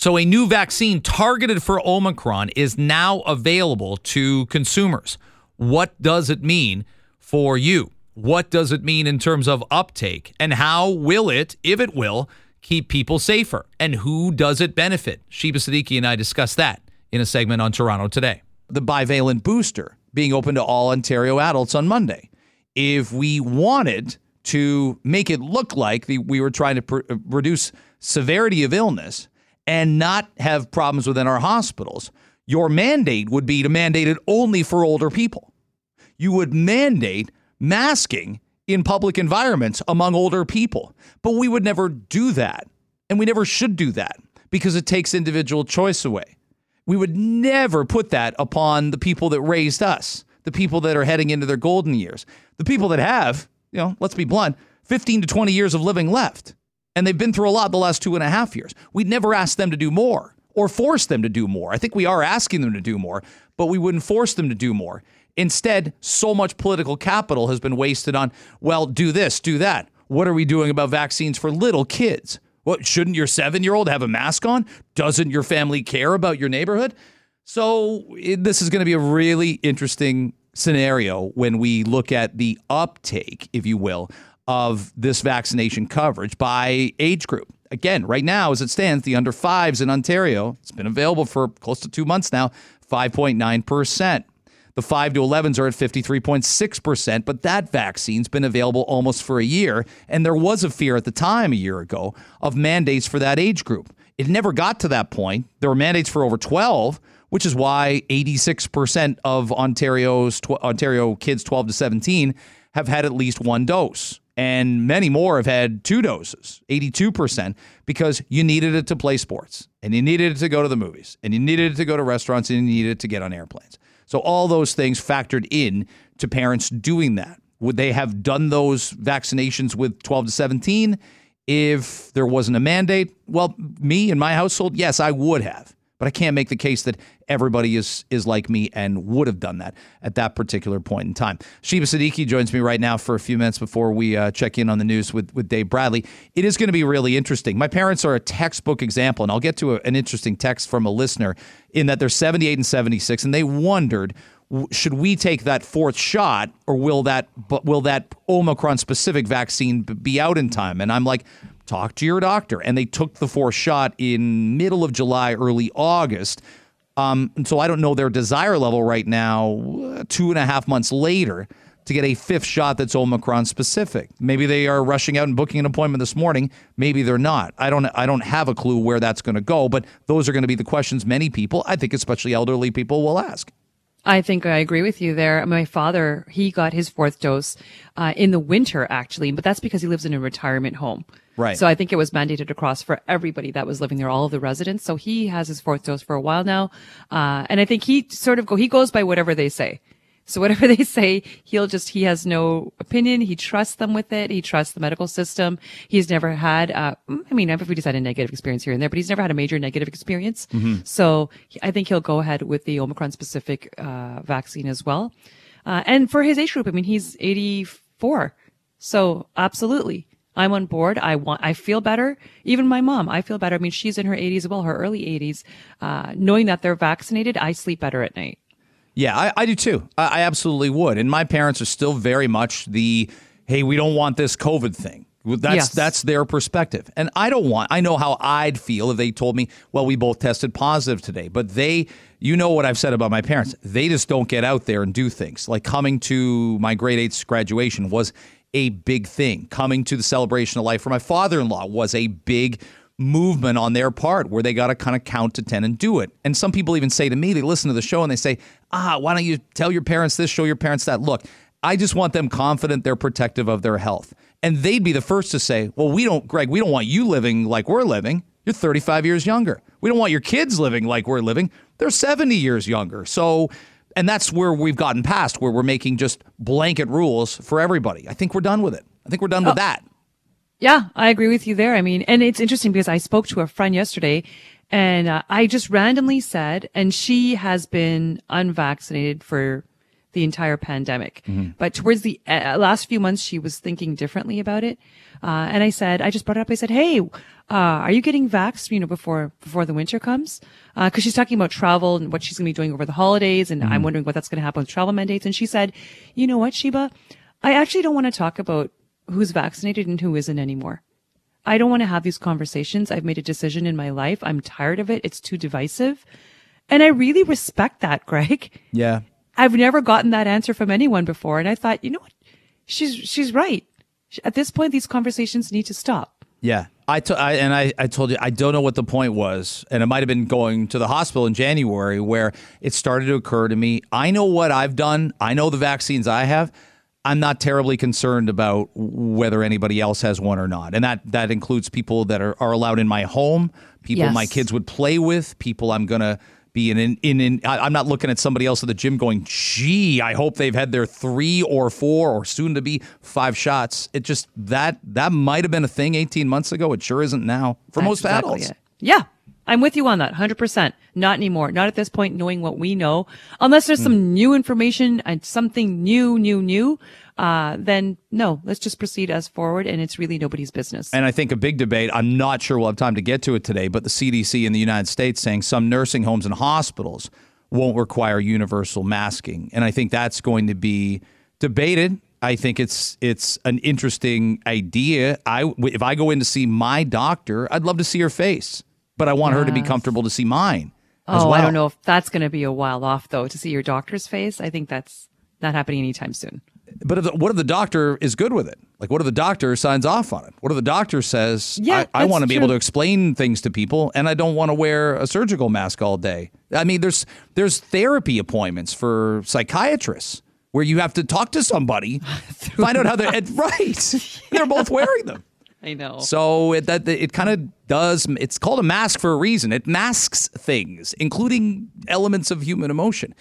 So, a new vaccine targeted for Omicron is now available to consumers. What does it mean for you? What does it mean in terms of uptake? And how will it, if it will, keep people safer? And who does it benefit? Sheba Siddiqui and I discussed that in a segment on Toronto today. The bivalent booster being open to all Ontario adults on Monday. If we wanted to make it look like the, we were trying to pr- uh, reduce severity of illness, and not have problems within our hospitals, your mandate would be to mandate it only for older people. You would mandate masking in public environments among older people. But we would never do that. And we never should do that because it takes individual choice away. We would never put that upon the people that raised us, the people that are heading into their golden years, the people that have, you know, let's be blunt, 15 to 20 years of living left and they've been through a lot the last two and a half years. We'd never ask them to do more or force them to do more. I think we are asking them to do more, but we wouldn't force them to do more. Instead, so much political capital has been wasted on, well, do this, do that. What are we doing about vaccines for little kids? What shouldn't your seven year old have a mask on? Doesn't your family care about your neighborhood? So, it, this is going to be a really interesting scenario when we look at the uptake, if you will, of this vaccination coverage by age group. Again, right now, as it stands, the under fives in Ontario, it's been available for close to two months now, 5.9%. The 5 to 11s are at 53.6%, but that vaccine's been available almost for a year. And there was a fear at the time, a year ago, of mandates for that age group. It never got to that point. There were mandates for over 12, which is why 86% of Ontario's Ontario kids 12 to 17 have had at least one dose and many more have had two doses, 82%, because you needed it to play sports and you needed it to go to the movies and you needed it to go to restaurants and you needed it to get on airplanes. So all those things factored in to parents doing that. Would they have done those vaccinations with 12 to 17 if there wasn't a mandate? Well, me and my household, yes, I would have. But I can't make the case that everybody is is like me and would have done that at that particular point in time. Sheba Siddiqui joins me right now for a few minutes before we uh, check in on the news with, with Dave Bradley. It is going to be really interesting. My parents are a textbook example, and I'll get to a, an interesting text from a listener in that they're 78 and 76, and they wondered should we take that fourth shot or will that will that omicron specific vaccine be out in time and i'm like talk to your doctor. And they took the fourth shot in middle of July, early August. Um, and so I don't know their desire level right now, two and a half months later, to get a fifth shot that's Omicron specific. Maybe they are rushing out and booking an appointment this morning. Maybe they're not. I don't. I don't have a clue where that's going to go. But those are going to be the questions many people, I think, especially elderly people, will ask. I think I agree with you there. My father, he got his fourth dose uh, in the winter, actually, but that's because he lives in a retirement home. Right. So I think it was mandated across for everybody that was living there, all of the residents. So he has his fourth dose for a while now, uh, and I think he sort of go he goes by whatever they say. So whatever they say, he'll just, he has no opinion. He trusts them with it. He trusts the medical system. He's never had, uh, I mean, everybody's had a negative experience here and there, but he's never had a major negative experience. Mm-hmm. So I think he'll go ahead with the Omicron specific, uh, vaccine as well. Uh, and for his age group, I mean, he's 84. So absolutely. I'm on board. I want, I feel better. Even my mom, I feel better. I mean, she's in her 80s well, her early 80s. Uh, knowing that they're vaccinated, I sleep better at night. Yeah, I, I do too. I, I absolutely would. And my parents are still very much the hey, we don't want this COVID thing. That's yes. that's their perspective. And I don't want I know how I'd feel if they told me, well, we both tested positive today. But they you know what I've said about my parents. They just don't get out there and do things. Like coming to my grade 8 graduation was a big thing. Coming to the celebration of life for my father-in-law was a big movement on their part where they got to kind of count to 10 and do it. And some people even say to me, they listen to the show and they say, ah, why don't you tell your parents this, show your parents that? Look, I just want them confident they're protective of their health. And they'd be the first to say, well, we don't, Greg, we don't want you living like we're living. You're 35 years younger. We don't want your kids living like we're living. They're 70 years younger. So, and that's where we've gotten past, where we're making just blanket rules for everybody. I think we're done with it. I think we're done oh. with that. Yeah, I agree with you there. I mean, and it's interesting because I spoke to a friend yesterday and uh, I just randomly said, and she has been unvaccinated for the entire pandemic. But towards the uh, last few months, she was thinking differently about it. Uh, and I said, I just brought it up. I said, Hey, uh, are you getting vaxxed, you know, before, before the winter comes? Uh, cause she's talking about travel and what she's going to be doing over the holidays. And I'm wondering what that's going to happen with travel mandates. And she said, you know what, Sheba? I actually don't want to talk about who's vaccinated and who isn't anymore. I don't want to have these conversations. I've made a decision in my life. I'm tired of it. It's too divisive. And I really respect that, Greg. Yeah. I've never gotten that answer from anyone before. And I thought, you know what? She's, she's right. At this point, these conversations need to stop. Yeah. I, to, I and I, I told you I don't know what the point was, and it might have been going to the hospital in January where it started to occur to me. I know what I've done. I know the vaccines I have. I'm not terribly concerned about whether anybody else has one or not, and that that includes people that are, are allowed in my home, people Yes. my kids would play with, people I'm gonna be in. In, in, in I, I'm not looking at somebody else at the gym going, "Gee, I hope they've had their three or four or soon to be five shots." It just that that might have been a thing 18 months ago. It sure isn't now for That's most exactly adults. it. Yeah. I'm with you on that. 100%. Not anymore. Not at this point, knowing what we know. Unless there's Hmm. some new information and something new, new, new, uh, then no, let's just proceed as forward and it's really nobody's business. And I think a big debate, I'm not sure we'll have time to get to it today, but the CDC in the United States saying some nursing homes and hospitals won't require universal masking. And I think that's going to be debated. I think it's it's an interesting idea. I if I go in to see my doctor, I'd love to see her face, but I want her to be comfortable to see mine. oh, I don't know if that's going to be a while off though to see your doctor's face. I think that's not happening anytime soon. But if the, what if the doctor is good with it? Like, what if the doctor signs off on it? What if the doctor says, Yeah, I, I want to be able to explain things to people and I don't want to wear a surgical mask all day? I mean, there's there's therapy appointments for psychiatrists where you have to talk to somebody, find out how they're right. They're both wearing them. I know. So it that it kind of does. It's called a mask for a reason. It masks things, including elements of human emotion.